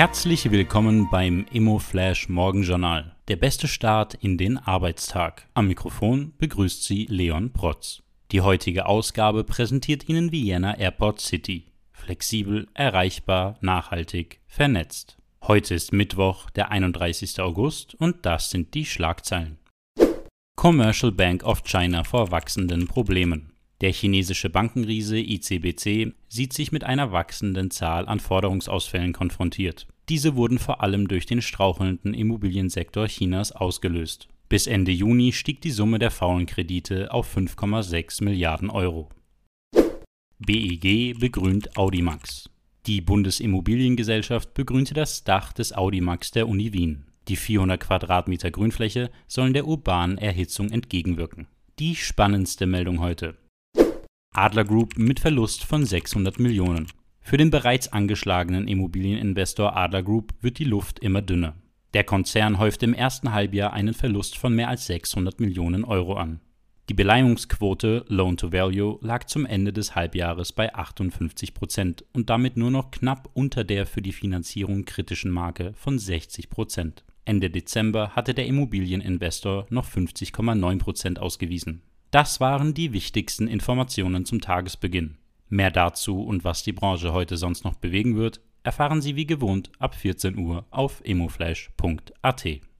Herzlich willkommen beim ImmoFlash Morgenjournal. Der beste Start in den Arbeitstag. Am Mikrofon begrüßt Sie Leon Protz. Die heutige Ausgabe präsentiert Ihnen Vienna Airport City. Flexibel, erreichbar, nachhaltig, vernetzt. Heute ist Mittwoch, der 31. August und das sind die Schlagzeilen. Commercial Bank of China vor wachsenden Problemen. Der chinesische Bankenriese ICBC sieht sich mit einer wachsenden Zahl an Forderungsausfällen konfrontiert. Diese wurden vor allem durch den strauchelnden Immobiliensektor Chinas ausgelöst. Bis Ende Juni stieg die Summe der faulen Kredite auf 5,6 Milliarden Euro. BEG begrünt Audimax. Die Bundesimmobiliengesellschaft begrünte das Dach des Audimax der Uni Wien. Die 400 Quadratmeter Grünfläche sollen der urbanen Erhitzung entgegenwirken. Die spannendste Meldung heute. Adler Group mit Verlust von 600 Millionen. Für den bereits angeschlagenen Immobilieninvestor Adler Group wird die Luft immer dünner. Der Konzern häufte im ersten Halbjahr einen Verlust von mehr als 600 Millionen Euro an. Die Beleihungsquote Loan to Value lag zum Ende des Halbjahres bei 58 Prozent und damit nur noch knapp unter der für die Finanzierung kritischen Marke von 60 Prozent. Ende Dezember hatte der Immobilieninvestor noch 50,9 Prozent ausgewiesen. Das waren die wichtigsten Informationen zum Tagesbeginn. Mehr dazu und was die Branche heute sonst noch bewegen wird, erfahren Sie wie gewohnt ab 14 Uhr auf emoflash.at.